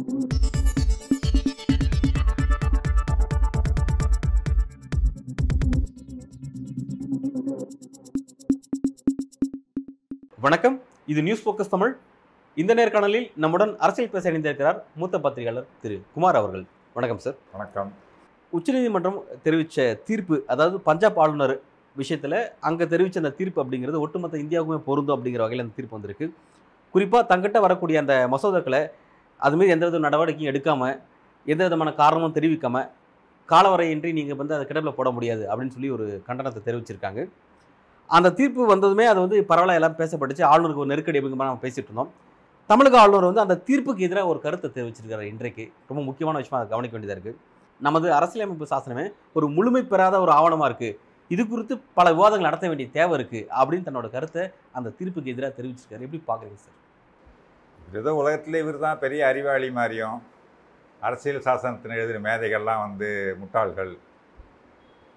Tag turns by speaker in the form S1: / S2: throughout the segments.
S1: வணக்கம். இது news focus Tamil. இந்த நேர்காணலில் நம்முடன் அரசியல் பேச இணைந்திருக்கிறார் மூத்த பத்திரிகையாளர் திரு குமார் அவர்கள். வணக்கம் சார்
S2: வணக்கம்.
S1: உச்சநீதிமன்றம் தெரிவித்த தீர்ப்பு அதாவது பஞ்சாப் ஆளுநர் விஷயத்தில் அங்கே தெரிவித்த அந்த தீர்ப்பு அப்படிங்கிறது ஒட்டுமொத்த இந்தியாவுக்குமே பொருந்தும் அப்படிங்கிற வகையில் அந்த தீர்ப்பு வந்திருக்கு. குறிப்பாக தங்கிட்ட வரக்கூடிய அந்த மசோதாக்களை அதுமாரி எந்த வித நடவடிக்கையும் எடுக்காமல் எந்த விதமான காரணமும் தெரிவிக்காமல் காலவரையின்றி நீங்கள் வந்து அதை கிடப்பில் போட முடியாது அப்படின்னு சொல்லி ஒரு கண்டனத்தை தெரிவிச்சிருக்காங்க. அந்த தீர்ப்பு வந்ததுமே அது வந்து பரவாயில்ல எல்லாம் பேசப்பட்டுச்சு. ஆளுநருக்கு ஒரு நெருக்கடி அப்படிங்கிற நம்ம பேசிட்டு இருந்தோம். தமிழக ஆளுநர் வந்து அந்த தீர்ப்புக்கு எதிராக ஒரு கருத்தை தெரிவிச்சிருக்காரு இன்றைக்கு. ரொம்ப முக்கியமான விஷயமா அதை கவனிக்க வேண்டியதாக இருக்குது நமது அரசியலமைப்பு சாசனமே ஒரு முழுமை பெறாத ஒரு ஆவணமாக இருக்குது இது குறித்து பல விவாதங்கள் நடத்த வேண்டிய தேவை இருக்குது அப்படின்னு தன்னோட கருத்தை அந்த தீர்ப்புக்கு எதிராக தெரிவிச்சிருக்காரு. எப்படி பார்க்குறீங்க சார்?
S2: ஏதோ உலகத்தில் இவர் தான் பெரிய அறிவாளி மாதிரியும் அரசியல் சாசனத்தின் எழுதுகிற மேதைகள்லாம் வந்து முட்டாள்கள்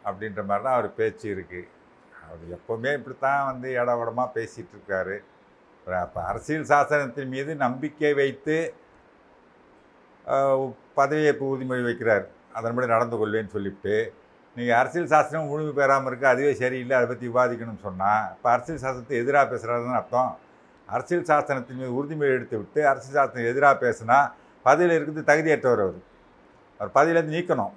S2: அப்படின்ற மாதிரி தான் அவர் பேச்சு இருக்குது அவர் எப்போவுமே இப்படித்தான் வந்து இடவடமாக பேசிகிட்டு இருக்காரு. அப்போ அரசியல் சாசனத்தின் மீது நம்பிக்கை வைத்து பதவியை உறுதிமொழி வைக்கிறார். அதன்படி நடந்து கொள்வேன்னு சொல்லிவிட்டு நீங்கள் அரசியல் சாசனம் முழுமை பெறாமல் இருக்குது அதுவே சரியில்லை அதை பற்றி விவாதிக்கணும்னு சொன்னால் இப்போ அரசியல் சாசனத்தை எதிராக பேசுகிறாருன்னு அர்த்தம். அரசியல் சாசனத்தின் மீது உறுதிமொழி எடுத்து விட்டு அரசியல் சாசனம் எதிராக பேசினா பதவியில் இருக்கிறது தகுதியற்றவர் அவர். அவர் பதவியிலேருந்து நீக்கணும்.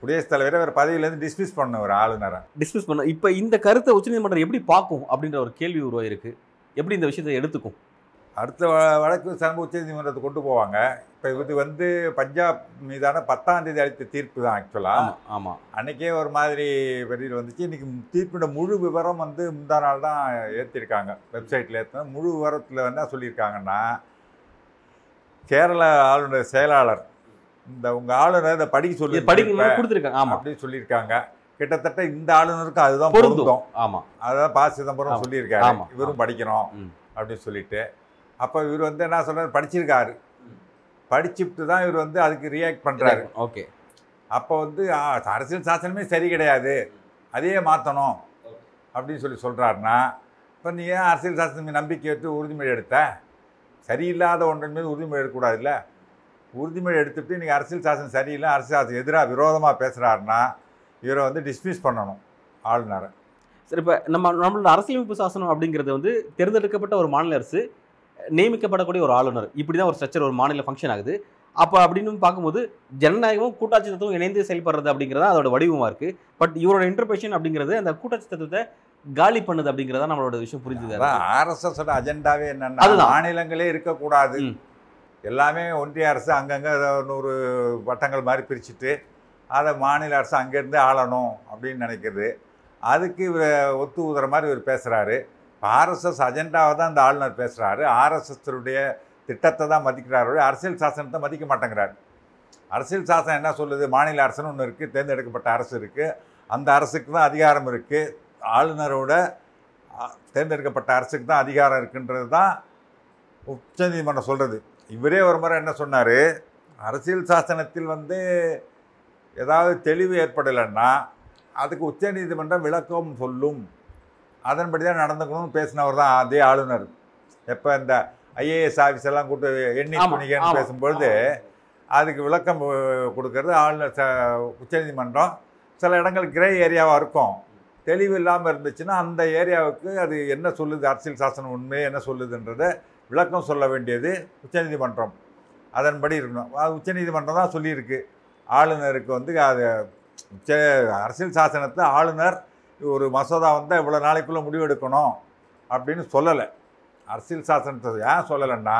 S2: குடியரசுத் தலைவரை அவர் பதவியிலேருந்து டிஸ்மிஸ் பண்ண ஒரு ஆளுநரை.
S1: டிஸ்மிஸ் பண்ண இப்போ இந்த கருத்தை உச்சநீதிமன்றம் எப்படி பார்க்கும் அப்படின்ற ஒரு கேள்வி உருவாயிருக்கு. எப்படி இந்த விஷயத்தை எடுத்துக்கும்?
S2: அடுத்த வழக்கு சமூக உச்சநீதிமன்றத்தை கொண்டு போவாங்க. இப்போ இது வந்து பஞ்சாப் மீதான பத்தாம் தேதி அளித்த தீர்ப்பு தான் ஆக்சுவலாக
S1: ஆமாம்
S2: அன்னைக்கே ஒரு மாதிரி வெளியில் வந்துச்சு. இன்றைக்கி தீர்ப்பிட முழு விவரம் வந்து முந்தா நாள் தான் ஏற்றிருக்காங்க வெப்சைட்டில் ஏற்றின முழு விவரத்தில் என்ன சொல்லியிருக்காங்கன்னா கேரள ஆளுநர் செயலாளர் இந்த உங்கள் ஆளுநர் இதை படிக்க சொல்லி
S1: படிக்க கொடுத்துருக்காங்க. ஆமாம்
S2: அப்படின்னு சொல்லியிருக்காங்க. கிட்டத்தட்ட இந்த ஆளுநருக்கு அதுதான்
S1: பொருந்தும். ஆமாம்
S2: அதான் ப. சிதம்பரம். சொல்லியிருக்காரு. இவரும் படிக்கணும். அப்படின்னு சொல்லிட்டு. அப்போ இவர் வந்து என்ன சொல்றாரு? படிச்சிருக்காரு. படிச்சுட்டு தான் இவர் வந்து அதுக்கு ரியாக்ட் பண்ணுறாரு
S1: ஓகே
S2: அப்போ வந்து அரசியல் சாசனமே சரி கிடையாது. அதையே மாற்றணும் அப்படின்னு சொல்லி சொல்கிறாருன்னா இப்போ நீ ஏன் அரசியல் சாசனம் நம்பிக்கை எடுத்து உறுதிமொழி எடுத்த? சரியில்லாத ஒன்றின் மீது உறுதிமொழி எடுக்கக்கூடாதுல்ல? உறுதிமொழி எடுத்துட்டு நீங்கள் அரசியல் சாசனம் சரியில்லை அரசியல் சாசனம் எதிராக விரோதமாக பேசுகிறாருன்னா இவரை வந்து டிஸ்மிஸ் பண்ணணும். ஆளுநரை.
S1: சரி இப்போ நம்ம நம்மளோட அரசியலமைப்பு சாசனம் அப்படிங்கிறது வந்து தேர்ந்தெடுக்கப்பட்ட ஒரு மாநில அரசு. நியமிக்கப்படக்கூடிய ஒரு ஆளுநர். இப்படி தான் ஒரு ஸ்ட்ரக்சர் ஒரு மாநில ஃபங்க்ஷன் ஆகுது. அப்போ அப்படின்னு பார்க்கும்போது ஜனநாயகமும் கூட்டாட்சி தத்துவம் இணைந்து செயல்படுறது அப்படிங்கிறதா அதோட வடிவமாக இருக்குது பட் இவரோட இன்டர்பிரேஷன் அப்படிங்கிறது அந்த கூட்டாட்சி தத்துவத்தை காலி பண்ணுது அப்படிங்கிறதா நம்மளோட விஷயம் புரிஞ்சுது.
S2: ஆர்எஸ்எஸோட அஜெண்டாவே என்னன்னா. மாநிலங்களே இருக்கக்கூடாது. எல்லாமே ஒன்றிய அரசு அங்கங்கே நூறு வட்டங்கள் மாதிரி பிரிச்சுட்டு அதை மாநில அரசு அங்கேருந்து ஆளணும் அப்படின்னு நினைக்கிறது. அதுக்கு இவர் ஒத்து ஊதுற மாதிரி இவர் பேசுகிறாரு ஆர்எஸ்எஸ் அஜெண்டாவை தான் இந்த ஆளுநர் பேசுகிறாரு ஆர்எஸ்எஸ்னுடைய திட்டத்தை தான் மதிக்கிறாரு அரசியல் சாசனத்தை மதிக்க மாட்டேங்கிறார். அரசியல் சாசனம் என்ன சொல்லுது? மாநில அரசுன்னு ஒன்று இருக்குது தேர்ந்தெடுக்கப்பட்ட அரசு இருக்குது அந்த அரசுக்கு தான் அதிகாரம் இருக்குது ஆளுநரோட தேர்ந்தெடுக்கப்பட்ட அரசுக்கு தான் அதிகாரம் இருக்குன்றது தான் உச்சநீதிமன்றம் சொல்கிறது இவரே ஒரு முறை என்ன சொன்னார்? அரசியல் சாசனத்தில் வந்து ஏதாவது தெளிவு ஏற்படலைன்னா அதுக்கு உச்சநீதிமன்றம் விளக்கம் சொல்லும். அதன்படி தான் நடந்துக்கணும்னு பேசினவர் தான் அதே ஆளுநர். எப்போ இந்த ஐஏஎஸ் ஆஃபீஸ் எல்லாம் கூட்டு எண்ணி துணிகன்னு பேசும்பொழுது அதுக்கு விளக்கம் கொடுக்கறது ஆளுநர் ச உச்சநீதிமன்றம். சில இடங்கள் கிரே ஏரியாவாக இருக்கும். தெளிவு இல்லாமல் இருந்துச்சுன்னா அந்த ஏரியாவுக்கு அது என்ன சொல்லுது அரசியல் சாசனம் உண்மை என்ன சொல்லுதுன்றதை விளக்கம் சொல்ல வேண்டியது உச்சநீதிமன்றம். அதன்படி இருக்கணும். அது உச்சநீதிமன்றம் தான் சொல்லியிருக்கு. ஆளுநருக்கு வந்து அது உச்ச அரசியல் சாசனத்தை ஆளுநர் ஒரு மசோதா வந்தால் இவ்வளோ நாளைக்குள்ளே முடிவெடுக்கணும் அப்படின்னு சொல்லலை. அரசியல் சாசனத்தை ஏன் சொல்லலைன்னா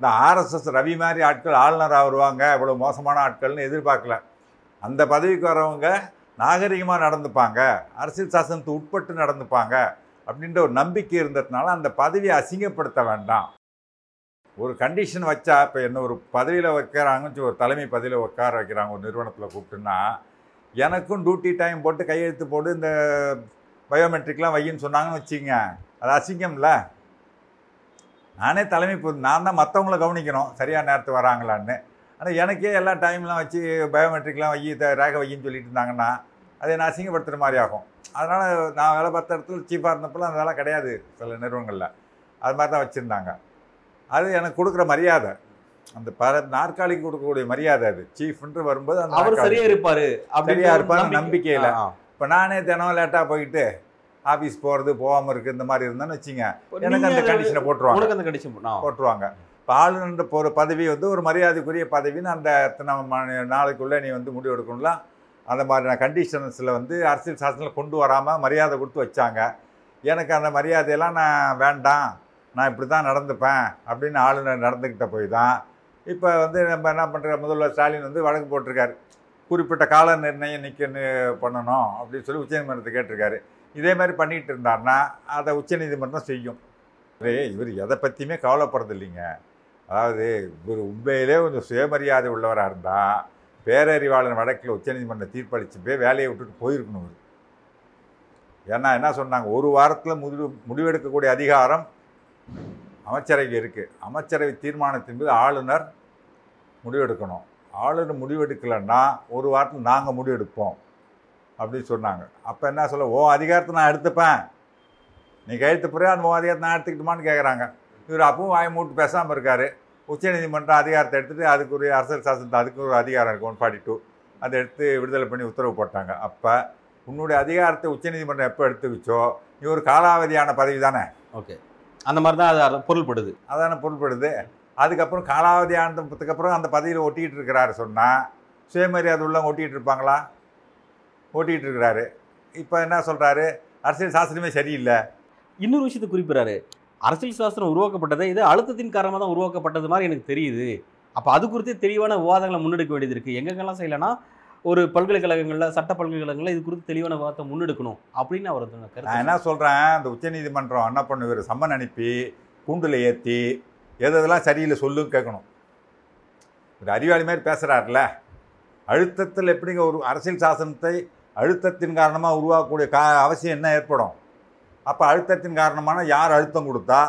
S2: இந்த ஆர்எஸ்எஸ் ரவி மாதிரி ஆட்கள் ஆளுநராக வருவாங்க இவ்வளோ மோசமான ஆட்கள்னு எதிர்பார்க்கல. அந்த பதவிக்கு வரவங்க நாகரிகமாக நடந்துப்பாங்க அரசியல் சாசனத்தை உட்பட்டு நடந்துப்பாங்க அப்படின்ற ஒரு நம்பிக்கை இருந்ததுனால அந்த பதவியை அசிங்கப்படுத்த வேண்டாம். ஒரு கண்டிஷன் வச்சா இப்போ என்ன ஒரு பதவியில் வைக்கிறாங்கன்னு ஒரு தலைமை பதவியில் உட்கார வைக்கிறாங்க ஒரு நிறுவனத்தில் கூப்பிட்டுன்னா எனக்கும் டியூட்டி டைம் போட்டு கையெழுத்து போட்டு இந்த பயோமெட்ரிக்லாம் வையின்னு சொன்னாங்கன்னு வச்சுங்க அது அசிங்கம்ல. நானே தலைமை பொது நான் தான் மற்றவங்கள கவனிக்கணும். சரியான நேரத்துக்கு வராங்களான்னு. ஆனால் எனக்கே எல்லா டைம்லாம் வச்சு பயோமெட்ரிக்லாம் வை த- ரேக வையின்னு சொல்லிட்டு இருந்தாங்கன்னா அதை நான் அசிங்கப்படுத்துகிற மாதிரி ஆகும். அதனால் நான் வேலை பார்த்த இடத்துல சீஃபாக இருந்தப்பெல்லாம் அந்த வேலை கிடையாது சில நிறுவனங்களில். அது மாதிரி தான் வச்சுருந்தாங்க. அது எனக்கு கொடுக்குற மரியாதை. அந்த பர நாற்காலிக்கு கொடுக்கக்கூடிய மரியாதை அது. சீஃப்ன்று வரும்போது அந்த
S1: அவர். சரியா இருப்பாரு
S2: சரியா இருப்பாரு
S1: நம்பிக்கை.
S2: நம்பிக்கையில. இப்போ நானே தினம் லேட்டாக போயிட்டு ஆஃபீஸ் போகிறது போகாமல் இருக்குது இந்த மாதிரி இருந்தேன்னு வச்சுங்க. எனக்கு அந்த கண்டிஷனை போட்டுருவாங்க.
S1: அந்த கண்டிஷன்
S2: போட்டுருவாங்க. இப்போ ஆளுநர் ஒரு பதவி வந்து ஒரு மரியாதைக்குரிய பதவின்னு அந்த இத்தனை மணி நாளைக்குள்ளே நீ வந்து முடிவு எடுக்கணும்லாம் அந்த மாதிரியான கண்டிஷன்ஸில் வந்து அரசியல் சாசனத்தில் கொண்டு வராமல் மரியாதை கொடுத்து வச்சாங்க. எனக்கு அந்த மரியாதையெல்லாம் நான் வேண்டாம் நான் இப்படி தான் நடந்துப்பேன் அப்படின்னு ஆளுநர் நடந்துக்கிட்ட போய் தான் இப்போ வந்து நம்ம என்ன பண்ணுற முதல்வர் ஸ்டாலின் வந்து வழக்கு போட்டிருக்காரு. குறிப்பிட்ட கால நிர்ணயம் நிற்கணும் பண்ணணும் அப்படின்னு சொல்லி உச்சநீதிமன்றத்தை கேட்டிருக்காரு. இதே மாதிரி பண்ணிகிட்டு இருந்தாருன்னா அதை உச்சநீதிமன்றம் செய்யும். இவர் எதை பற்றியுமே கவலைப்படுறது இல்லைங்க. அதாவது இவர் உண்மையிலே கொஞ்சம் சுயமரியாதை உள்ளவராக இருந்தால் பேரறிவாளன் வழக்கில் உச்சநீதிமன்ற தீர்ப்பளித்து போய் வேலையை விட்டுட்டு போயிருக்கணும் இவர். ஏன்னா என்ன சொன்னாங்க? ஒரு வாரத்தில் முடிவு முடிவெடுக்கக்கூடிய அதிகாரம் அமைச்சரவை இருக்குது அமைச்சரவை தீர்மானத்தின் மீது ஆளுநர் முடிவெடுக்கணும். ஆளுநர் முடிவெடுக்கலைன்னா ஒரு வாரத்தில் நாங்கள் முடிவெடுப்போம். அப்படின்னு சொன்னாங்க. அப்போ என்ன சொல்ல ஓ அதிகாரத்தை நான் எடுத்துப்பேன். நீ கையெழுத்து பிறகு அந்த அதிகாரத்தை நான் எடுத்துக்கிட்டுமான்னு கேட்குறாங்க இவர் அப்பவும் வாயை மூட்டு பேசாமல் இருக்கார். உச்சநீதிமன்றம் அதிகாரத்தை எடுத்துகிட்டு அதுக்குரிய அரசியல் சாசனத்தை அதுக்கு ஒரு அதிகாரம் இருக்குது ஒன் ஃபார்ட்டி டூ அதை எடுத்து விடுதலை பண்ணி உத்தரவு போட்டாங்க. அப்போ உன்னுடைய அதிகாரத்தை உச்சநீதிமன்றம் எப்போ எடுத்துக்கிச்சோ நீ ஒரு காலாவதியான பதவி தானே?
S1: ஓகே. அந்த மாதிரி தான் அது பொருள்படுது.
S2: அதானே பொருட்படுது அதுக்கப்புறம் காலாவதி ஆனதுக்கு அப்புறம் அந்த பதவியில் ஒட்டிக்கிட்டு இருக்கிறாரு சொன்னால் சுயமரியாதை உள்ளவங்க ஒட்டிக்கிட்டு இருப்பாங்களா? ஓட்டிகிட்டு இருக்கிறாரு. இப்போ என்ன சொல்கிறாரு அரசியல் சாஸ்திரமே சரியில்லை.
S1: இன்னொரு விஷயத்தை குறிப்பிடுறாரு. அரசியல் சாஸ்திரம் உருவாக்கப்பட்டது இது அழுத்தத்தின் காரணமாக தான் உருவாக்கப்பட்டது மாதிரி எனக்கு தெரியுது. அப்போ அது குறித்து தெளிவான விவாதங்களை முன்னெடுக்க வேண்டியது இருக்குது எங்கெங்கெல்லாம் செய்யலைன்னா ஒரு பல்கலைக்கழகங்களில் சட்ட பல்கலைக்கழகங்களில் இது குறித்து தெளிவான விவாதத்தை முன்னெடுக்கணும் அப்படின்னு அவர்
S2: நான் என்ன சொல்கிறேன் இந்த உச்சநீதிமன்றம் என்ன பண்ணுவார் சம்மன் அனுப்பி கூண்டில் ஏற்றி எதெல்லாம் சரியில்லை சொல்லுன்னு கேட்கணும். ஒரு அறிவாளி மாதிரி பேசுகிறாருல அழுத்தத்தில் எப்படிங்க ஒரு அரசியல் சாசனத்தை அழுத்தத்தின் காரணமாக உருவாக்கக்கூடிய கா அவசியம் என்ன ஏற்படும்? அப்போ அழுத்தத்தின் காரணமான யார் அழுத்தம் கொடுத்தா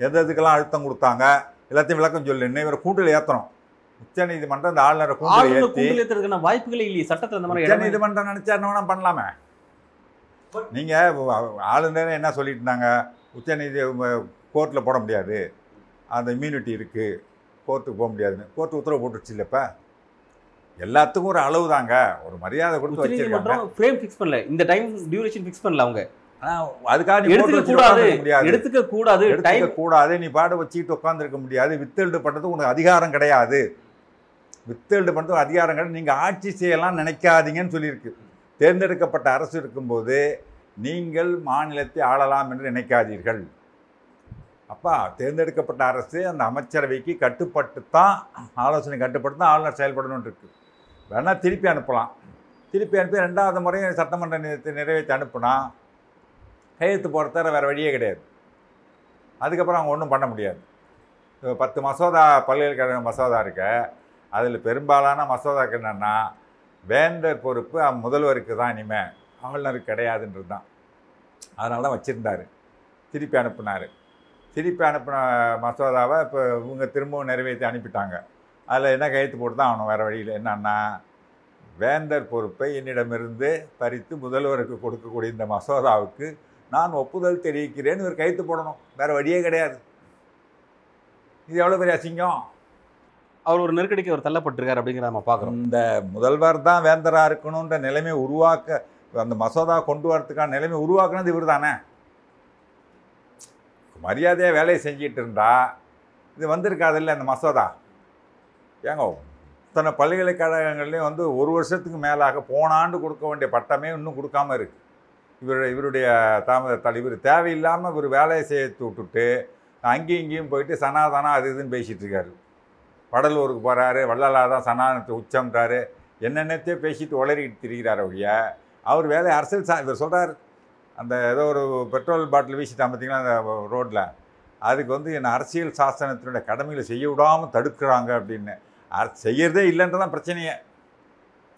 S2: எது எதுக்கெல்லாம் அழுத்தம் கொடுத்தாங்க எல்லாத்தையும் விளக்கம் சொல்லுன்னு இவரை கூண்டில் ஏற்றணும் உச்சநீதிமன்றம் இந்த ஆளுநரை
S1: ஆளுநர்
S2: ஏற்றி
S1: வாய்ப்புகளே இல்லையே. சட்டத்தில் அந்த மாதிரி இடமே-
S2: உச்சநீதிமன்றம் நினைச்சா என்ன பண்ணலாமே. நீங்க ஆளுநர் என்ன சொல்லிட்டு இருந்தாங்க? உச்சநீதி கோர்ட்டில் போட முடியாது. அந்த இம்யூனிட்டி இருக்கு. கோர்ட்டுக்கு போக முடியாதுன்னு. கோர்ட்டு உத்தரவு போட்டுருச்சு இல்லப்ப எல்லாத்துக்கும் ஒரு அளவு தாங்க. ஒரு மரியாதை கொடுத்து வச்சிருக்காங்க.
S1: ஃப்ரேம் ஃபிக்ஸ் பண்ணல. இந்த டைம் டியூரேஷன் ஃபிக்ஸ் பண்ணல அவங்க.
S2: அதுக்காக நீ
S1: எடுத்துக்க கூடாது
S2: வச்சுட்டு
S1: எடுத்துக்க கூடாது.
S2: எடுத்துக்க கூடாது நீ பாட வச்சுக்கிட்டு உட்காந்துருக்க முடியாது. வித்தெழுடு பண்ணுறதுக்கு உனக்கு அதிகாரம் கிடையாது. வித்தெழுடு பண்ணுறதுக்கு அதிகாரம் கிடையாது. நீங்கள் ஆட்சி செய்யலாம் நினைக்காதீங்கன்னு சொல்லியிருக்கு. தேர்ந்தெடுக்கப்பட்ட அரசு இருக்கும்போது நீங்கள் மாநிலத்தை ஆளலாம் என்று நினைக்காதீர்கள். அப்பா தேர்ந்தெடுக்கப்பட்ட அரசு அந்த அமைச்சரவைக்கு கட்டுப்பட்டு தான் ஆலோசனை கட்டுப்பட்டு தான் ஆளுநர் செயல்படணும்னு இருக்கு வேணால் திருப்பி அனுப்பலாம். திருப்பி அனுப்பி ரெண்டாவது முறையும் சட்டமன்ற நிறுத்தி நிறைவேற்றி அனுப்புனா கையெழுத்து போகிறத வேறு வழியே கிடையாது. அதுக்கப்புறம் அவங்க ஒன்றும் பண்ண முடியாது. இப்போ பத்து மசோதா பல்கலைக்கழக மசோதா இருக்க அதில் பெரும்பாலான மசோதாக்கு என்னென்னா வேந்தர் பொறுப்பு முதல்வருக்கு தான் இனிமேல் ஆளுநருக்கு கிடையாதுன்றது தான். அதனால தான் வச்சுருந்தாரு. திருப்பி அனுப்புனார். திருப்பி அனுப்பின மசோதாவை இப்போ இவங்க திரும்பவும் நிறைவேற்றி அனுப்பிட்டாங்க. அதில் என்ன கையெழுத்து போட்டு தான் ஆகணும் வேறு வழியில். என்னன்னா வேந்தர் பொறுப்பை என்னிடமிருந்து பறித்து முதல்வருக்கு கொடுக்கக்கூடிய இந்த மசோதாவுக்கு நான் ஒப்புதல் தெரிவிக்கிறேன்னு ஒரு கைத்து போடணும். வேற வழியே கிடையாது. இது எவ்வளோ பெரிய அசிங்கம்?
S1: அவர் ஒரு நெருக்கடிக்கு அவர் தள்ளப்பட்டிருக்காரு அப்படிங்கிறத நம்ம பார்க்குறோம்.
S2: இந்த முதல்வர் தான் வேந்தராக இருக்கணுன்ற நிலைமையை உருவாக்க அந்த மசோதா கொண்டு வரதுக்கான நிலைமை உருவாக்குனது இவர் தானே மரியாதையாக வேலையை செஞ்சிகிட்டு இருந்தா இது வந்திருக்காதில்ல அந்த மசோதா? ஏங்க இத்தனை பல்கலைக்கழகங்கள்லேயும் வந்து ஒரு வருஷத்துக்கு மேலாக போன ஆண்டு கொடுக்க வேண்டிய பட்டமே இன்னும் கொடுக்காம இருக்குது இவர் இவருடைய தாமதத்தால் இவர் தேவையில்லாமல் இவர் வேலையை சேர்த்து விட்டுட்டு அங்கேயும் இங்கேயும் போயிட்டு சனாதனா அது இதுன்னு பேசிகிட்டு இருக்காரு. வடலூருக்கு போகிறாரு வள்ளலாதான் சனாதனத்தை உச்சம்ன்றாரு. என்னென்னத்தையோ பேசிட்டு உளறிக்கிட்டு திரிகிறார் ஒழிய அவர் வேலை அரசியல் சா இவர் சொல்கிறார் அந்த ஏதோ ஒரு பெட்ரோல் பாட்டில் வீசிட்டான் பார்த்தீங்களா அந்த ரோட்டில் அதுக்கு வந்து என்ன அரசியல் சாசனத்தினுடைய கடமைகளை செய்ய விடாமல் தடுக்கிறாங்க அப்படின்னு. அர- செய்யறதே இல்லைன்றதான் பிரச்சனையே.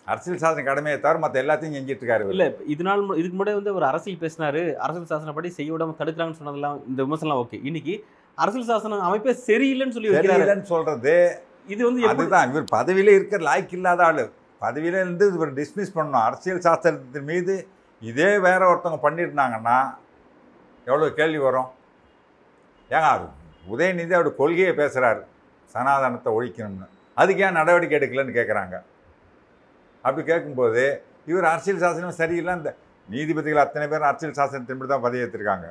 S2: அரசியல் சாசன கடமையை தவிர மற்ற எல்லாத்தையும் செஞ்சிட்டு இருக்காரு.
S1: இல்ல இது நாள் மு- இதுக்கு முன்னாடி வந்து ஒரு அரசியல் பேசினாரு. அரசியல் சாசனப்படி செய்ய விடாம தடுக்கிறாங்கன்னு சொன்னதெல்லாம் இந்த விமர்சனம் ஓகே இன்னைக்கு அரசியல் சாசனம் அமைப்பே சரியில்லைன்னு சொல்லி
S2: சரியில்லைன்னு சொல்றது
S1: இது வந்து
S2: அதுதான். இவர் பதவியில இருக்கிற லாய்க்கு இல்லாத ஆளு. பதவியில இருந்து இவர் டிஸ்மிஸ் பண்ணணும். அரசியல் சாஸ்திரத்தின் மீது இதே வேற ஒருத்தவங்க பண்ணியிருந்தாங்கன்னா எவ்வளோ கேள்வி வரும்? ஏங்க அது உதயநிதி அவருடைய கொள்கையை பேசுறாரு சனாதனத்தை ஒழிக்கணும்னு. அதுக்கு ஏன் நடவடிக்கை எடுக்கலன்னு கேட்குறாங்க அப்படி கேட்கும்போது இவர் அரசியல் சாசனம் சரியில்லை இந்த நீதிபதிகள் அத்தனை பேர் அரசியல் சாசனத்தின்படி தான் பதவியேற்றிருக்காங்க.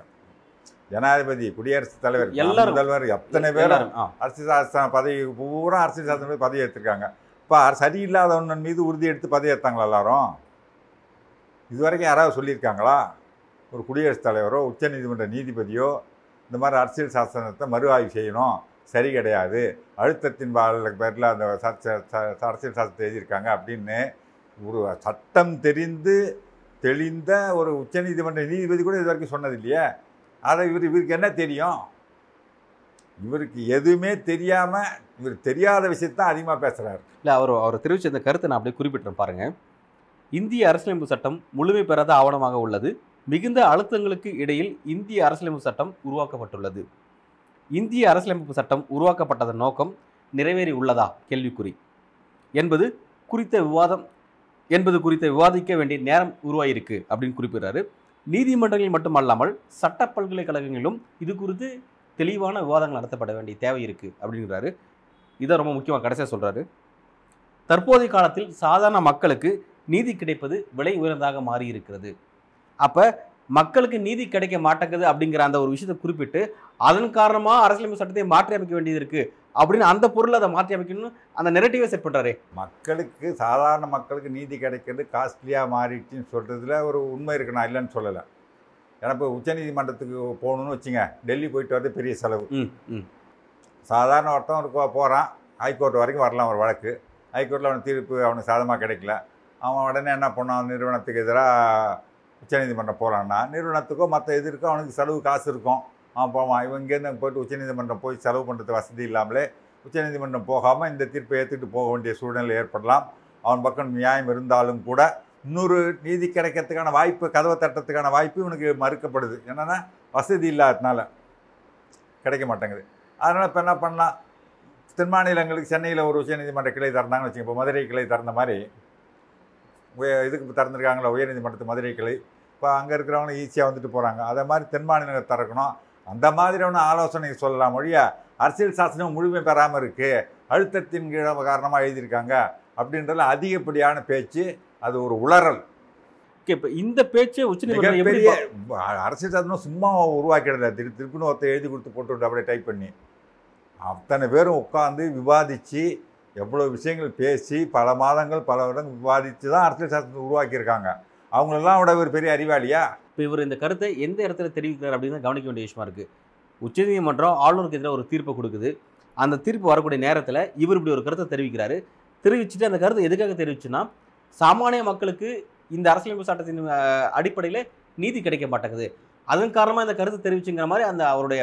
S2: ஜனாதிபதி குடியரசுத் தலைவர். முதல்வர் எத்தனை பேரும். அரசியல் சாசன பதவி பூரா அரசியல் சாசனம் பதவி ஏற்றிருக்காங்க இப்போ சரியில்லாதவன் மீது உறுதி எடுத்து பதவி ஏற்றாங்களா எல்லாரும்? இதுவரைக்கும் யாராவது சொல்லியிருக்காங்களா? ஒரு குடியரசுத் தலைவரோ உச்சநீதிமன்ற நீதிபதியோ இந்த மாதிரி அரசியல் சாசனத்தை மறு ஆய்வு செய்யணும். சரி கிடையாது. அழுத்தத்தின் பேரில் அந்த ச- அரசியல் சாசனத்தை எழுதியிருக்காங்க அப்படின்னு ஒரு சட்டம் தெரிந்து தெளிந்த ஒரு உச்சநீதிமன்ற நீதிபதி கூட இது வரைக்கும் சொன்னது இல்லையே? அதை இவர் இவருக்கு என்ன தெரியும்? இவருக்கு எதுவுமே தெரியாமல் இவர் தெரியாத விஷயத்தான் அதிகமாக பேசுகிறார்
S1: இல்லை அவர் அவர் தெரிவிச்ச இந்த கருத்தை நான் அப்படியே குறிப்பிட்டேன் பாருங்கள் இந்திய அரசியலமைப்பு சட்டம் முழுமை பெறாத ஆவணமாக உள்ளது. மிகுந்த அழுத்தங்களுக்கு இடையில் இந்திய அரசியலமைப்பு சட்டம் உருவாக்கப்பட்டுள்ளது. இந்திய அரசியலமைப்பு சட்டம் உருவாக்கப்பட்டதன் நோக்கம் நிறைவேறி உள்ளதா கேள்விக்குறி. என்பது குறித்த விவாதம் என்பது குறித்த விவாதிக்க வேண்டிய நேரம் உருவாயிருக்கு அப்படின்னு குறிப்பிடுறாரு. நீதிமன்றங்களில் மட்டுமல்லாமல் சட்ட பல்கலைக்கழகங்களிலும் இது குறித்து தெளிவான விவாதங்கள் நடத்தப்பட வேண்டிய தேவை இருக்குது அப்படிங்கிறாரு. இதை ரொம்ப முக்கியமாக கடைசியாக சொல்கிறாரு தற்போதைய காலத்தில் சாதாரண மக்களுக்கு நீதி கிடைப்பது விலை உயர்ந்ததாக மாறி இருக்கிறது அப்ப மக்களுக்கு நீதி கிடைக்க மாட்டேங்குது அப்படிங்கிற அந்த ஒரு விஷயத்தை குறிப்பிட்டு அதன் காரணமா அரசியலமைப்பு சட்டத்தை மாற்றி அமைக்க வேண்டியது இருக்கு அப்படின்னு அந்த பொருளை அதை மாற்றி அமைக்கணும்னு அந்த நெரட்டிவை செட் பண்றாரு.
S2: மக்களுக்கு சாதாரண மக்களுக்கு நீதி கிடைக்கிறது காஸ்ட்லியாக மாறிடுச்சுன்னு சொல்கிறதுல ஒரு உண்மை இருக்கு. நான் இல்லைன்னு சொல்லலை. ஏன்னா இப்போ உச்சநீதிமன்றத்துக்கு போகணும்னு வச்சுங்க டெல்லி போயிட்டு வரது பெரிய செலவு.
S1: ம் ம்.
S2: சாதாரண ஒருத்தன் ஒரு போகிறான் ஹைகோர்ட் வரைக்கும் வரலாம் ஒரு வழக்கு. ஹைகோர்ட்டில் அவனுக்கு தீர்ப்பு அவனுக்கு சாதகமாக கிடைக்கல. அவன் உடனே என்ன பண்ணான்? நிறுவனத்துக்கு எதிராக உச்சநீதிமன்றம் போகிறான்னா நிறுவனத்துக்கோ மற்ற எதிர்க்கோ அவனுக்கு செலவு காசு இருக்கும். அவன் போவான். இவன் இங்கேருந்து போயிட்டு உச்சநீதிமன்றம் போய் செலவு பண்ணுறது வசதி இல்லாமலே உச்சநீதிமன்றம் போகாமல் இந்த தீர்ப்பை ஏற்றுட்டு போக வேண்டிய சூழ்நிலை ஏற்படலாம். அவன் பக்கம் நியாயம் இருந்தாலும் கூட இன்னொரு நீதி கிடைக்கிறதுக்கான வாய்ப்பு கதவை தட்டத்துக்கான வாய்ப்பு இவனுக்கு மறுக்கப்படுது. என்னென்னா வசதி இல்லாததுனால கிடைக்க மாட்டேங்குது. அதனால் இப்போ என்ன பண்ணலாம்? தென் மாநிலங்களுக்கு சென்னையில் ஒரு உச்சநீதிமன்ற கிளை திறந்தாங்கன்னு வச்சுக்கோங்க. இப்போ மதுரை கிளை திறந்த மாதிரி இதுக்கு திறந்துருக்காங்களா உயர்நீதிமன்றத்து மதுரை கிளை இப்போ அங்கே இருக்கிறவங்க ஈஸியாக வந்துட்டு போகிறாங்க அதை மாதிரி தென் மாநிலங்கள் திறக்கணும். அந்த மாதிரியான ஆலோசனை சொல்லலாம் மொழியா அரசியல் சாசனம் முழுமை பெறாமல் இருக்குது அழுத்தத்தின் கீழ காரணமாக எழுதியிருக்காங்க. அப்படின்றதுல அதிகப்படியான பேச்சு அது ஒரு உளறல்.
S1: இப்போ இந்த பேச்சு உச்சநீதிமன்றம் எப்படி
S2: மிகப்பெரிய
S1: பா-
S2: அரசியல் சாசனம் சும்மா உருவாக்கிடல. திரு திருப்பின்னு ஒருத்தர் எழுதி கொடுத்து போட்டு அப்படியே டைப் பண்ணி. அத்தனை பேரும் உட்காந்து விவாதித்து எவ்வளோ விஷயங்கள் பேசி பல மாதங்கள் பல வருடங்கள் விவாதித்து தான் அரசியல் சாசனத்தை உருவாக்கியிருக்காங்க. அவங்களெல்லாம் விட ஒரு பெரிய அறிவாளியா?
S1: இப்போ இவர் இந்த கருத்தை எந்த இடத்துல தெரிவிக்கிறார் அப்படின்னு கவனிக்க வேண்டிய விஷயமா இருக்கு. உச்சநீதிமன்றம் ஆளுநருக்கு எதிராக ஒரு தீர்ப்பை கொடுக்குது. அந்த தீர்ப்பு வரக்கூடிய நேரத்தில் இவர் இப்படி ஒரு கருத்தை தெரிவிக்கிறாரு. தெரிவிச்சுட்டு அந்த கருத்தை எதுக்காக தெரிவிச்சுன்னா சாமானிய மக்களுக்கு இந்த அரசியலமைப்பு சட்டத்தின் அடிப்படையில் நீதி கிடைக்க மாட்டேங்குது. அதன் காரணமாக இந்த கருத்தை தெரிவிச்சுங்கிற மாதிரி அந்த அவருடைய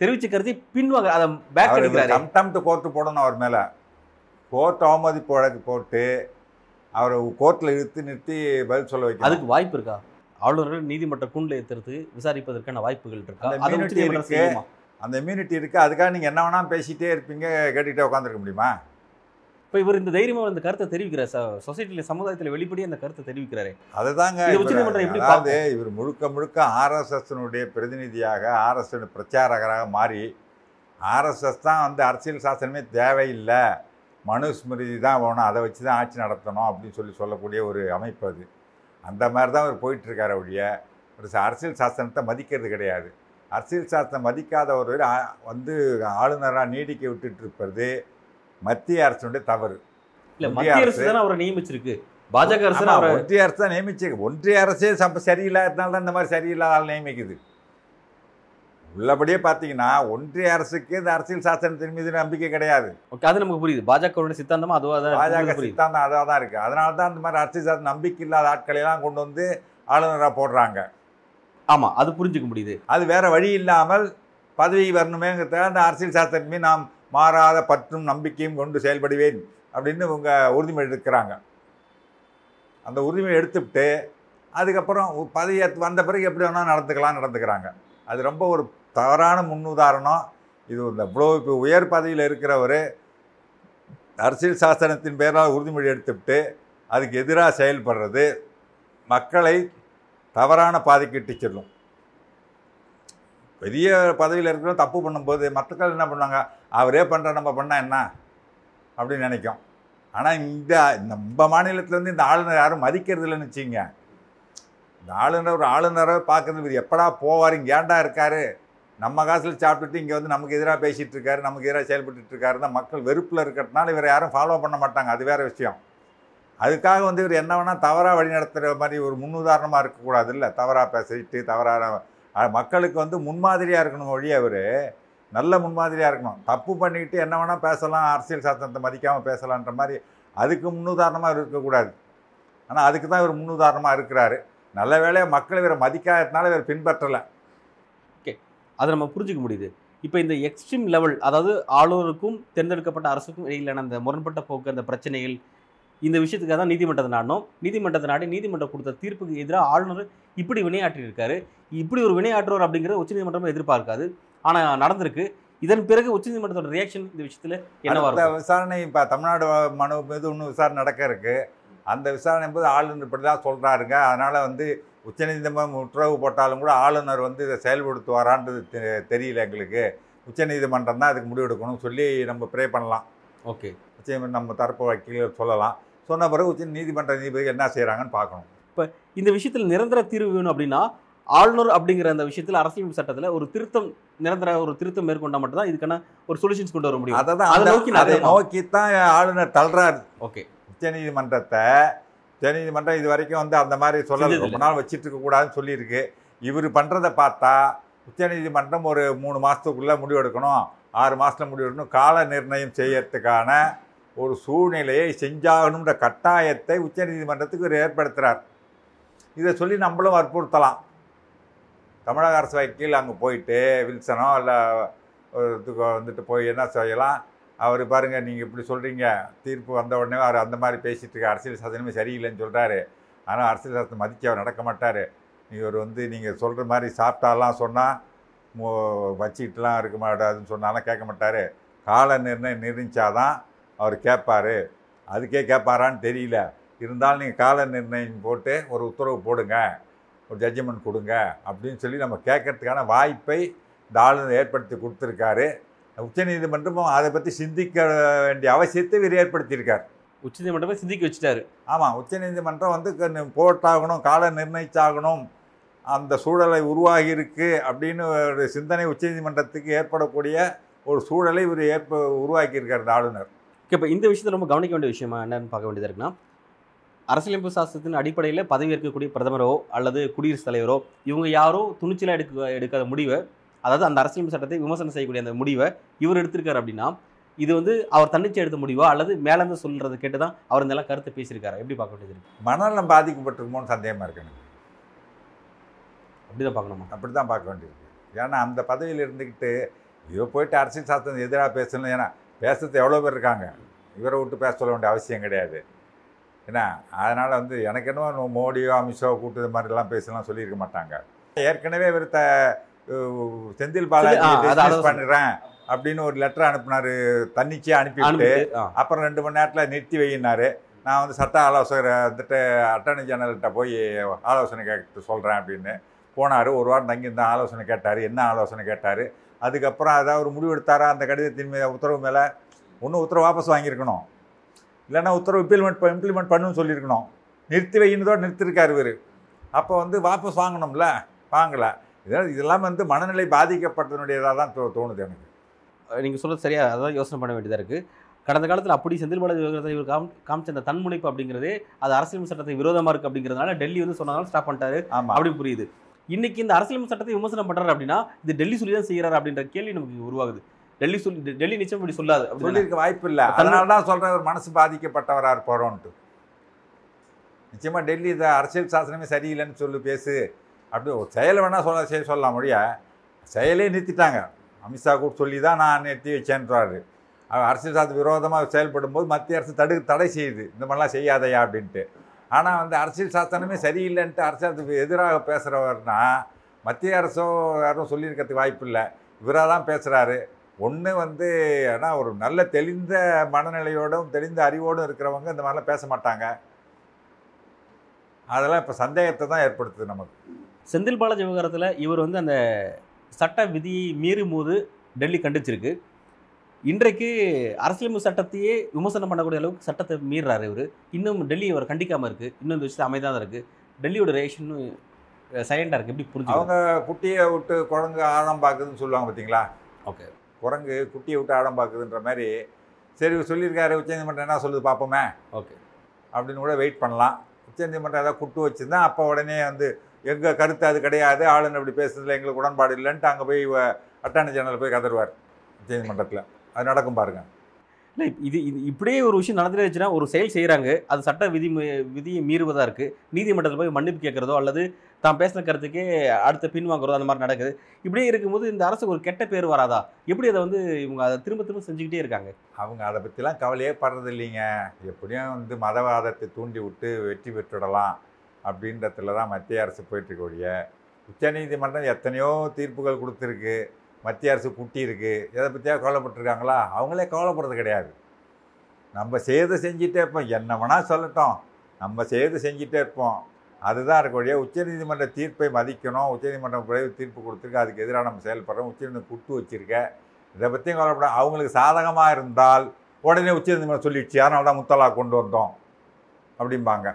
S1: தெரிவிச்ச கருத்தை பின்வாங்க அதை பேக்
S2: கம்டம் கோர்ட்டு போடணும் அவர் மேலே. கோர்ட் அவமதிப்பு வழக்கு போட்டு அவரை கோர்ட்டில் இழுத்து நிறுத்தி பதில் சொல்ல வைக்கணும்.
S1: அதுக்கு வாய்ப்பு இருக்கா? ஆளுநர்கள் நீதிமன்ற கூண்டில் ஏற்றுறது விசாரிப்பதற்கான வாய்ப்புகள் இருக்கா?
S2: அந்த
S1: அதை உச்சநீதிமன்றம்
S2: இருக்கு. அந்த இம்யூனிட்டி இருக்குது அதுக்காக நீங்கள் என்ன வேணால் பேசிகிட்டே இருப்பீங்க கேட்டுக்கிட்டே உட்காந்துருக்க முடியுமா?
S1: இப்போ இவர் இந்த தைரியமாக இந்த கருத்தை தெரிவிக்கிறார். சொசைட்டியில் சமுதாயத்தில் வெளிப்படையாக இந்த கருத்தை தெரிவிக்கிறாரு. உச்சநீதிமன்றம் எப்படி
S2: அதாவது இவர் முழுக்க முழுக்க ஆர்எஸ்எஸ்னுடைய பிரதிநிதியாக ஆர்எஸ் பிரச்சாரகராக மாறி ஆர்எஸ்எஸ் தான் வந்து அரசியல் சாசனமே தேவையில்லை. மனுஸ்மிருதி தான் வேணும் அதை வச்சு தான் ஆட்சி நடத்தணும் அப்படின்னு சொல்லி சொல்லக்கூடிய ஒரு அமைப்பு அது. அந்த மாதிரி தான் அவர் போயிட்டுருக்காரு ஒழிய ஒரு அரசியல் சாசனத்தை மதிக்கிறது கிடையாது. அரசியல் சாசனம் மதிக்காத ஒரு ஆ- வந்து ஆளுநராக நீடிக்க விட்டுட்டு இருப்பது மத்திய அரசுடைய தவறு.
S1: இல்ல மத்திய அரசு தானே அவரை நியமிச்சிருக்கு. பாஜக அரசு
S2: ஒன்றிய அரசு தான் நியமிச்சிருக்கு ஒன்றிய அரசே சரியில்லாததுனால தான் இந்த மாதிரி சரியில்லாத ஆள் நியமிக்குது. உள்ளபடியே பார்த்தீங்கன்னா ஒன்றிய அரசுக்கு இந்த அரசியல் சாசனத்தின் மீது நம்பிக்கை கிடையாது.
S1: ஓகே அது நமக்கு புரியுது. பாஜகவுடைய சித்தாந்தமா அதுவா தான்
S2: பாஜக சித்தாந்தம் அதாக தான் இருக்குது அதனால தான் இந்த மாதிரி அரசியல் சாசனம் நம்பிக்கை இல்லாத ஆட்களை எல்லாம் கொண்டு வந்து ஆளுநராக போடுறாங்க.
S1: ஆமா அது புரிஞ்சுக்க முடியுது.
S2: அது வேற வழி இல்லாமல் பதவி வரணுமேங்கிறதுக்காக அந்த அரசியல் சாசனத்தின் மீது நாம் மாறாத பற்றும் நம்பிக்கையும் கொண்டு செயல்படுவேன் அப்படின்னு இவங்க உறுதிமொழி எடுக்கிறாங்க. அந்த உறுதிமொழி எடுத்துவிட்டு அதுக்கப்புறம் பதவி வந்த பிறகு எப்படி வேணால் நடந்துக்கலாம் நடந்துக்கிறாங்க. அது ரொம்ப ஒரு தவறான முன்னுதாரணம். இது இந்த இவ்வளோ இப்போ உயர் பதவியில் இருக்கிறவர் அரசியல் சாசனத்தின் பேரால் உறுதிமொழி எடுத்துவிட்டு அதுக்கு எதிராக செயல்படுறது மக்களை தவறான பாதைக்கு இட்டு செல்லும். பெரிய பதவியில் இருக்கிறவங்க தப்பு பண்ணும்போது மக்கள் என்ன பண்ணுவாங்க? அவரே பண்ணுற நம்ம பண்ணால் என்ன? அப்படின்னு நினைக்கும். ஆனால் இந்த நம்ம மாநிலத்துலேருந்து இந்த ஆளுநர் யாரும் மதிக்கிறது இல்லைன்னு வச்சுங்க இந்த ஆளுநர் ஒரு ஆளுநரை பார்க்குறது எப்படா போவார்? இங்கே ஏன்டா இருக்காரு? நம்ம காசில் சாப்பிட்டுட்டு இங்கே வந்து நமக்கு எதிராக பேசிகிட்டு இருக்காரு நமக்கு எதிராக செயல்பட்டு இருக்காரு தான் மக்கள் வெறுப்பில் இருக்கிறதுனால இவரை யாரும் ஃபாலோ பண்ண மாட்டாங்க. அது வேறு விஷயம். அதுக்காக வந்து இவர் என்ன வேணால் தவறாக வழி நடத்துகிற மாதிரி ஒரு முன்னுதாரணமாக இருக்கக்கூடாது இல்லை தவறாக பேசிட்டு தவறான மக்களுக்கு வந்து முன்மாதிரியாக இருக்கணும் ஒழிய அவர் நல்ல முன்மாதிரியாக இருக்கணும். தப்பு பண்ணிக்கிட்டு என்ன வேணால் பேசலாம் அரசியல் சாசனத்தை மதிக்காமல் பேசலான்ற மாதிரி அதுக்கு முன்னுதாரணமாக இருக்கக்கூடாது. ஆனால் அதுக்கு தான் இவர் முன்னுதாரணமாக இருக்கிறாரு. நல்ல வேலையை மக்கள் இவரை மதிக்காததுனால இவர் பின்பற்றலை.
S1: அதை நம்ம புரிஞ்சுக்க முடியுது. இப்போ இந்த எக்ஸ்ட்ரீம் லெவல் அதாவது ஆளுநருக்கும் தேர்ந்தெடுக்கப்பட்ட அரசுக்கும் இடையிலான அந்த முரண்பட்ட போக்கு அந்த பிரச்சனைகள் இந்த விஷயத்துக்காக தான் நீதிமன்றத்தை நாடணும். நீதிமன்றத்தை நாடி நீதிமன்றம் கொடுத்த தீர்ப்புக்கு எதிராக ஆளுநர் இப்படி வினையாற்றியிருக்காரு. இப்படி ஒரு வினையாற்றுவார் அப்படிங்கிறது உச்சநீதிமன்றம் எதிர்பார்க்காது. ஆனால் நடந்திருக்கு. இதன் பிறகு உச்சநீதிமன்றத்தோட ரியாக்ஷன் இந்த விஷயத்தில் என்னவா
S2: விசாரணை இப்போ தமிழ்நாடு மனு மீது இன்னும் விசாரணை நடக்க இருக்கு. அந்த விசாரணை போது ஆளுநர் இப்படி தான் சொல்கிறாருங்க அதனால் வந்து உச்சநீதிமன்றம் உத்தரவு போட்டாலும் கூட ஆளுநர் வந்து இதை செயல்படுத்துவாரான்றது தெரியல எங்களுக்கு. உச்சநீதிமன்றம் தான் அதுக்கு முடிவெடுக்கணும்னு சொல்லி நம்ம ப்ரே பண்ணலாம்.
S1: ஓகே.
S2: உச்சநீதிமன்றம் நம்ம தரப்பு வக்கீல் சொல்லலாம். சொன்ன பிறகு உச்ச நீதிமன்ற நீதிபதி என்ன செய்கிறாங்கன்னு பார்க்கணும்.
S1: இந்த விஷயத்தில் நிரந்தர தீர்வு வேணும் அப்படின்னா ஆளுநர் அப்படிங்கிற அந்த விஷயத்தில் அரசியல் சட்டத்தில் ஒரு திருத்தம் நிரந்தர ஒரு திருத்தம் மேற்கொண்டா மட்டும்தான் இதுக்கான ஒரு சொல்யூஷன்ஸ் கொண்டு வர முடியும்.
S2: அதை தான்
S1: அதை நோக்கி
S2: அதை. நோக்கி தான் ஆளுநர் தள்ளுறாரு.
S1: ஓகே.
S2: உச்சநீதிமன்றத்தை உச்சநீதிமன்றம் இது வரைக்கும் வந்து அந்த மாதிரி சொல்லல.
S1: செஞ்சதில்ல.
S2: ரொம்ப நாள் வச்சிட்டு இருக்க கூடாதுன்னு சொல்லியிருக்கு. இவர் பண்ணுறதை பார்த்தா உச்சநீதிமன்றம் ஒரு மூணு மாதத்துக்குள்ளே முடிவெடுக்கணும் ஆறு மாதத்தில் முடிவெடுக்கணும் கால நிர்ணயம் செய்யறதுக்கான ஒரு சூழ்நிலையை செஞ்சாகணுன்ற கட்டாயத்தை உச்சநீதிமன்றத்துக்கு ஏற்படுத்துகிறார் இதை சொல்லி நம்மளும் வற்புறுத்தலாம். தமிழக அரசு வக்கீல் அங்கே போயிட்டு வில்சனோ இல்லை வந்துட்டு போய் என்ன செய்யலாம்? அவர் பாருங்கள் நீங்கள் இப்படி சொல்கிறீங்க தீர்ப்பு வந்த உடனே அவர் அந்த மாதிரி பேசிகிட்டு இருக்க அரசியல் சாசனமே சரியில்லைன்னு சொல்கிறாரு ஆனால் அரசியல் சாசனம் மதிக்க அவர் நடக்க மாட்டார். இவர் வந்து நீங்கள் சொல்கிற மாதிரி சாப்பிட்டாலாம் சொன்னால் வச்சுக்கிட்டுலாம் இருக்க மாட்டாதுன்னு சொன்னாலும் கேட்க மாட்டார். கால நிர்ணயம் நிர்ணயிச்சாதான் அவர் கேட்பார். அதுக்கே கேட்பாரான்னு தெரியல. இருந்தாலும் நீங்கள் கால நிர்ணயம் போட்டு ஒரு உத்தரவு போடுங்க. ஒரு ஜட்ஜ்மெண்ட் கொடுங்க. அப்படின்னு சொல்லி நம்ம கேட்கறதுக்கான வாய்ப்பை இந்த ஆளுநர் ஏற்படுத்தி கொடுத்துருக்காரு. உச்சநீதிமன்றமும் அதை பற்றி சிந்திக்க வேண்டிய அவசியத்தை இவர் ஏற்படுத்தியிருக்கார்.
S1: உச்சநீதிமன்றமே சிந்திக்க வச்சுட்டாரு.
S2: ஆமாம் உச்சநீதிமன்றம் வந்து போட்டாகணும் கால நிர்ணயிச்சாகணும் அந்த சூழலை உருவாகி இருக்கு அப்படின்னு ஒரு சிந்தனை உச்சநீதிமன்றத்துக்கு ஏற்படக்கூடிய ஒரு சூழலை இவர் ஏற்ப உருவாக்கியிருக்கார் இந்த ஆளுநர்.
S1: இப்போ இந்த விஷயத்தில் ரொம்ப கவனிக்க வேண்டிய விஷயமா என்னன்னு பார்க்க வேண்டியது இருக்குன்னா அரசியலமைப்பு சாஸ்திரத்தின் அடிப்படையில் பதவி ஏற்கக்கூடிய பிரதமரோ அல்லது குடியரசுத் தலைவரோ இவங்க யாரோ துணிச்சலாக எடுக்க எடுக்காத முடிவை அதாவது அந்த அரசியலமைப்பு சட்டத்தை விமர்சனம் செய்யக்கூடிய அந்த முடிவை இவர் எடுத்திருக்காரு அப்படின்னா இது வந்து அவர் தன்னிச்சை எடுத்த முடிவா? அல்லது மேலேருந்து சொல்றதை கேட்டு தான் அவர் இந்த எல்லாம் கருத்தை பேசியிருக்காரு? எப்படி பார்க்க வேண்டியது
S2: மனநலம் பாதிக்கப்பட்டிருக்குமோன்னு சந்தேகமாக இருக்கு எனக்கு.
S1: அப்படிதான் பார்க்கணுமா?
S2: அப்படி தான் பார்க்க வேண்டியிருக்கு ஏன்னா அந்த பதவியில் இருந்துக்கிட்டு இவர் போயிட்டு அரசியல் சாஸ்திரம் எதிராக பேசணும். ஏன்னா பேசுறது எவ்வளோ பேர் இருக்காங்க? இவரை விட்டு பேச சொல்ல வேண்டிய அவசியம் கிடையாது. ஏன்னா அதனால் வந்து எனக்கு என்னவோ மோடியோ அமித்ஷாவோ கூட்டு இது மாதிரிலாம் பேசலாம் சொல்லியிருக்க மாட்டாங்க. ஏற்கனவே இவர் த அஹ் செந்தில் பாலாஜி பண்ணிடுறேன் அப்படின்னு ஒரு லெட்டர் அனுப்புனாரு. தன்னிச்சையாக அனுப்பிவிட்டு அப்புறம் ரெண்டு மணி நேரத்தில் நிறுத்தி வையினாரு. நான் வந்து சட்ட ஆலோசகரை வந்துட்டு அட்டர்னி ஜெனரல்கிட்ட போய் ஆலோசனை கேட்டு சொல்கிறேன் அப்படின்னு போனார். ஒரு வாரம் தங்கியிருந்தேன் ஆலோசனை கேட்டார். என்ன ஆலோசனை கேட்டார்? அதுக்கப்புறம் அதாவது ஒரு முடிவு எடுத்தாரா? அந்த கடிதத்தின் மீது உத்தரவு மேலே? ஒன்று உத்தரவு வாபஸ் வாங்கியிருக்கணும். இல்லைன்னா உத்தரவு இம்ப்ளிமெண்ட் இம்ப்ளிமெண்ட் பண்ணுன்னு சொல்லியிருக்கணும். நிறுத்தி வையினதோடு நிறுத்திருக்காரு இவர். அப்போ வந்து வாபஸ் வாங்கணும்ல? வாங்கலை. இதெல்லாம் இதெல்லாம் வந்து மனநிலை பாதிக்கப்பட்டதனுடையதாக தான் தோ தோணுது எனக்கு.
S1: நீங்க சொல்றது சரியா அதான் யோசனை பண்ண வேண்டியதா இருக்கு. கடந்த காலத்தில் அப்படி செந்தில் பாலாஜி விவகாரத்தில் இவர் காம் காமிச்ச அந்த தன்முனைப்பு அப்படிங்கிறதே அது அரசியல் சட்டத்தை விரோதமா இருக்கு அப்படிங்கிறதுனால டெல்லி வந்து சொன்னதால ஸ்டாப் பண்ணிட்டாரு அப்படி புரியுது. இன்னைக்கு இந்த அரசியல் சட்டத்தை விமர்சனம் பண்றாரு அப்படின்னா இது டெல்லி சொல்லி தான் செய்யறாரு அப்படின்ற கேள்வி நமக்கு உருவாகுது. டெல்லி சொல்லி டெல்லி நிச்சயம் இப்படி சொல்லாது அப்படி
S2: சொல்லியிருக்க வாய்ப்பு இல்லை. அதனால தான் சொல்கிறேன் ஒரு மனசு பாதிக்கப்பட்டவராக இருப்பாரோன்ட்டு நிச்சயமாக டெல்லி இந்த அரசியல் சாசனமே சரியில்லைன்னு சொல்லி பேசு. அப்படி ஒரு செயலை வேணால் சொல்ல செய்ய சொல்லலாம் முடியாது செயலே நிறுத்திட்டாங்க. அமித்ஷா கூட சொல்லி தான் நான் நிறுத்தி வச்சேன்றாரு. அரசியல் சாத்து விரோதமாக செயல்படும் போது மத்திய அரசு தடு தடை செய்யுது. இந்த மாதிரிலாம் செய்யாதையா அப்படின்ட்டு. ஆனால் வந்து அரசியல் சாசனமே சரியில்லைன்ட்டு அரசியலுக்கு எதிராக பேசுகிறவர்னா மத்திய அரசோ யாரும் சொல்லியிருக்கிறதுக்கு வாய்ப்பு இல்லை. இவராக தான் பேசுகிறாரு ஒன்று வந்து ஏன்னா ஒரு நல்ல தெளிந்த மனநிலையோடும் தெளிந்த அறிவோடும் இருக்கிறவங்க இந்த மாதிரிலாம் பேச மாட்டாங்க. அதெல்லாம் இப்போ சந்தேகத்தை தான் ஏற்படுத்துது நமக்கு.
S1: செந்தில் பாலாஜி விவகாரத்தில் இவர் வந்து அந்த சட்ட விதியை மீறும் போது டெல்லி கண்டிச்சிருக்கு. இன்றைக்கு அரசியலமைப்பு சட்டத்தையே விமர்சனம் பண்ணக்கூடிய அளவுக்கு சட்டத்தை மீறுறாரு இவர். இன்னும் டெல்லி அவர் கண்டிக்காம இருக்கு. இன்னும் இந்த விஷயத்தை அமைதியாக தான் இருக்கு. டெல்லியோட ரியாக்ஷன் சைலண்டாக இருக்கு. எப்படி புரிஞ்சு
S2: அவங்க குட்டியை விட்டு குரங்கு ஆழம் பார்க்குதுன்னு சொல்லுவாங்க பார்த்தீங்களா
S1: ஓகே.
S2: குரங்கு குட்டியை விட்டு ஆழம் பார்க்குதுன்ற மாதிரி சரி இவர் சொல்லியிருக்காரு. உச்சநீதிமன்றம் என்ன சொல்லுது பார்ப்போமே
S1: ஓகே.
S2: அப்படின்னு கூட வெயிட் பண்ணலாம். உச்சநீதிமன்றம் ஏதாவது குட்டு வச்சுருந்தா அப்போ உடனே வந்து எங்கள் கருத்து அது கிடையாது. ஆளுநர் இப்படி பேசுறதுல எங்களுக்கு உடன்பாடு இல்லைன்ட்டு அங்கே போய் அட்டார்னி ஜெனரல் போய் கதறுவார் உச்சநீதிமன்றத்தில் அது நடக்கும் பாருங்க.
S1: இல்லை இது இது இப்படியே ஒரு விஷயம் நடந்துருச்சுன்னா ஒரு செயல் செய்கிறாங்க அது சட்ட விதி மீ- விதியை மீறுவதாக இருக்குது நீதிமன்றத்தில் போய் மன்னிப்பு கேட்குறதோ அல்லது தான் பேசின கருத்துக்கே அடுத்த பின் வாங்குறதோ அந்த மாதிரி நடக்குது. இப்படியே இருக்கும்போது இந்த அரசுக்கு ஒரு கெட்ட பேர் வராதா? எப்படி அதை வந்து இவங்க அதை திரும்ப திரும்ப செஞ்சுக்கிட்டே இருக்காங்க?
S2: அவங்க அதை பற்றிலாம் கவலையே படுறது இல்லைங்க எப்படியும் வந்து மதவாதத்தை தூண்டி விட்டு வெற்றி பெற்றுடலாம். அப்படின்றதுல தான் மத்திய அரசு போயிட்டுருக்கக்கூடிய உச்சநீதிமன்றம் எத்தனையோ தீர்ப்புகள் கொடுத்துருக்கு. மத்திய அரசு குட்டி இருக்கு எதை பற்றியாக கவலைப்பட்டிருக்காங்களா? அவங்களே கவலைப்படுறது கிடையாது. நம்ம செய்து செஞ்சுட்டே இருப்போம். என்ன வேணால் சொல்லட்டும். நம்ம செய்து செஞ்சுட்டே இருப்போம். அதுதான் இருக்கக்கூடிய உச்சநீதிமன்ற தீர்ப்பை மதிக்கணும். உச்சநீதிமன்றம் விரைவு தீர்ப்பு கொடுத்துருக்கு. அதுக்கு எதிராக நம்ம செயல்படுறோம். உச்சநீதிமன்றம் குட்டு வச்சுருக்க. இதை பற்றியும் கவலைப்பட அவங்களுக்கு சாதகமாக இருந்தால் உடனே உச்சநீதிமன்றம் சொல்லிடுச்சு. அதனால தான் முத்தலா கொண்டு வந்தோம். அப்படிம்பாங்க.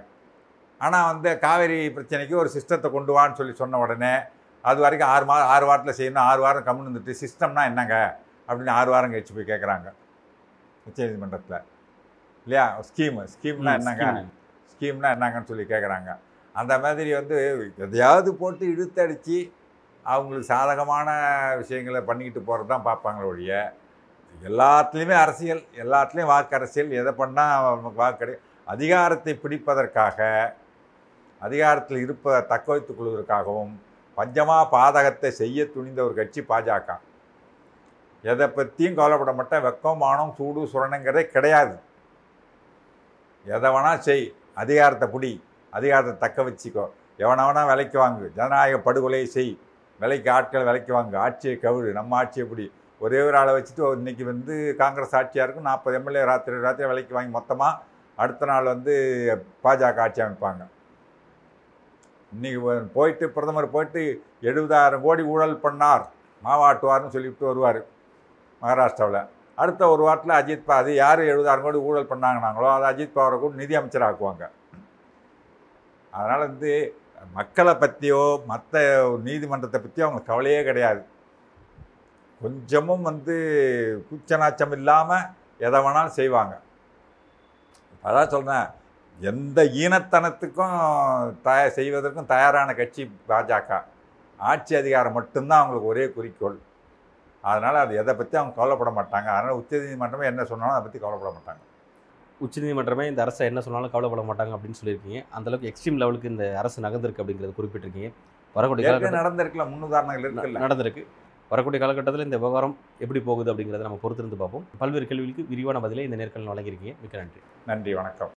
S2: ஆனால் வந்து காவேரி பிரச்சனைக்கு ஒரு சிஸ்டத்தை கொண்டு வான்னு சொல்லி சொன்ன உடனே அது வரைக்கும் ஆறு மா ஆறு வாரத்தில் செய்யணும் ஆறு வாரம் கம்முன்னு இருந்துட்டு சிஸ்டம்னா என்னங்க? அப்படின்னு ஆறு வாரம் கழிச்சு போய் கேட்குறாங்க உச்சநீதிமன்றத்தில். இல்லையா? ஸ்கீமு ஸ்கீம்னா என்னங்க? ஸ்கீம்னா என்னங்கன்னு சொல்லி கேட்குறாங்க அந்த மாதிரி வந்து எதையாவது போட்டு இழுத்தடிச்சு அவங்களுக்கு சாதகமான விஷயங்களை பண்ணிக்கிட்டு போகிறது தான் பார்ப்பாங்களே ஒழிய எல்லாத்துலேயுமே அரசியல் எல்லாத்துலேயும் வாக்கு அரசியல் எதை பண்ணால் நமக்கு வாக்கு அதிகாரத்தை பிடிப்பதற்காக அதிகாரத்தில் இருப்ப தக்க வைத்துக் கொள்வதற்காகவும் பஞ்சமாக பாதகத்தை செய்ய துணிந்த ஒரு கட்சி பாஜக. எதை பற்றியும் கவலைப்பட மாட்டேன். வெக்கம் மானம் சூடு சுரணங்கிறதே கிடையாது. எதை வேணால் செய். அதிகாரத்தை பிடி. அதிகாரத்தை தக்க வச்சுக்கோ. எவனை வேணால் விலைக்கு வாங்கு. ஜனநாயக படுகொலையை செய். விலைக்கு ஆட்கள் விலைக்கு வாங்கு. ஆட்சியை கவிழு. நம்ம ஆட்சியை பிடி. ஒரே ஒரு ஆளை வச்சுட்டு இன்னைக்கு வந்து காங்கிரஸ் ஆட்சியாக இருக்கும். நாற்பது எம்எல்ஏ ராத்திரி ராத்திரி விலைக்கு வாங்கி மொத்தமாக அடுத்த நாள் வந்து பாஜக ஆட்சி அமைப்பாங்க. இன்றைக்கி போயிட்டு பிரதமர் போயிட்டு எழுபதாயிரம் கோடி ஊழல் பண்ணார். மாவாட்டுவார்னு சொல்லிவிட்டு வருவார் மகாராஷ்டிராவில். அடுத்த ஒரு வாரத்தில் அஜித் பா அது யார் எழுபதாயிரம் கோடி ஊழல் பண்ணாங்கனாங்களோ அதை அஜித் பவரை கூட நிதி அமைச்சர் ஆக்குவாங்க அதனால் வந்து மக்களை பற்றியோ மற்ற நீதிமன்றத்தை பற்றியோ அவங்க கவலையே கிடையாது. கொஞ்சமும் வந்து கூச்சநாச்சம் இல்லாமல் எதை வேணாலும் செய்வாங்க. அதான் சொல்கிறேன் எந்த ஈனத்தனத்துக்கும் தய செய்வதற்கும் தயாரான கட்சி பாஜக. ஆட்சி அதிகாரம் மட்டும்தான் அவங்களுக்கு ஒரே குறிக்கோள். அதனால் அது எதை பற்றி அவங்க கவலைப்பட மாட்டாங்க. அதனால் உச்சநீதிமன்றமே என்ன சொன்னாலும் அதை பற்றி கவலைப்பட மாட்டாங்க.
S1: உச்சநீதிமன்றமே இந்த அரசை என்ன சொன்னாலும் கவலைப்பட மாட்டாங்க அப்படின்னு சொல்லியிருக்கீங்க. அந்த அளவுக்கு எக்ஸ்ட்ரீம் லெவலுக்கு இந்த அரசு நகர்ந்திருக்கு அப்படிங்கிறத குறிப்பிட்டிருக்கீங்க. வரக்கூடிய
S2: ஏற்கனவே
S1: காலகட்டம்
S2: நடந்திருக்கல முன்னுதாரணங்கள் இருக்குல்ல?
S1: நடந்திருக்கு. வரக்கூடிய காலகட்டத்தில் இந்த விவகாரம் எப்படி போகுது அப்படிங்கிறத நம்ம பொறுத்திருந்து பார்ப்போம். பல்வேறு கேள்விகளுக்கு விரிவான பதிலை இந்த நேர்காணல் வழங்கியிருக்கீங்க. மிக்க நன்றி.
S2: நன்றி வணக்கம்.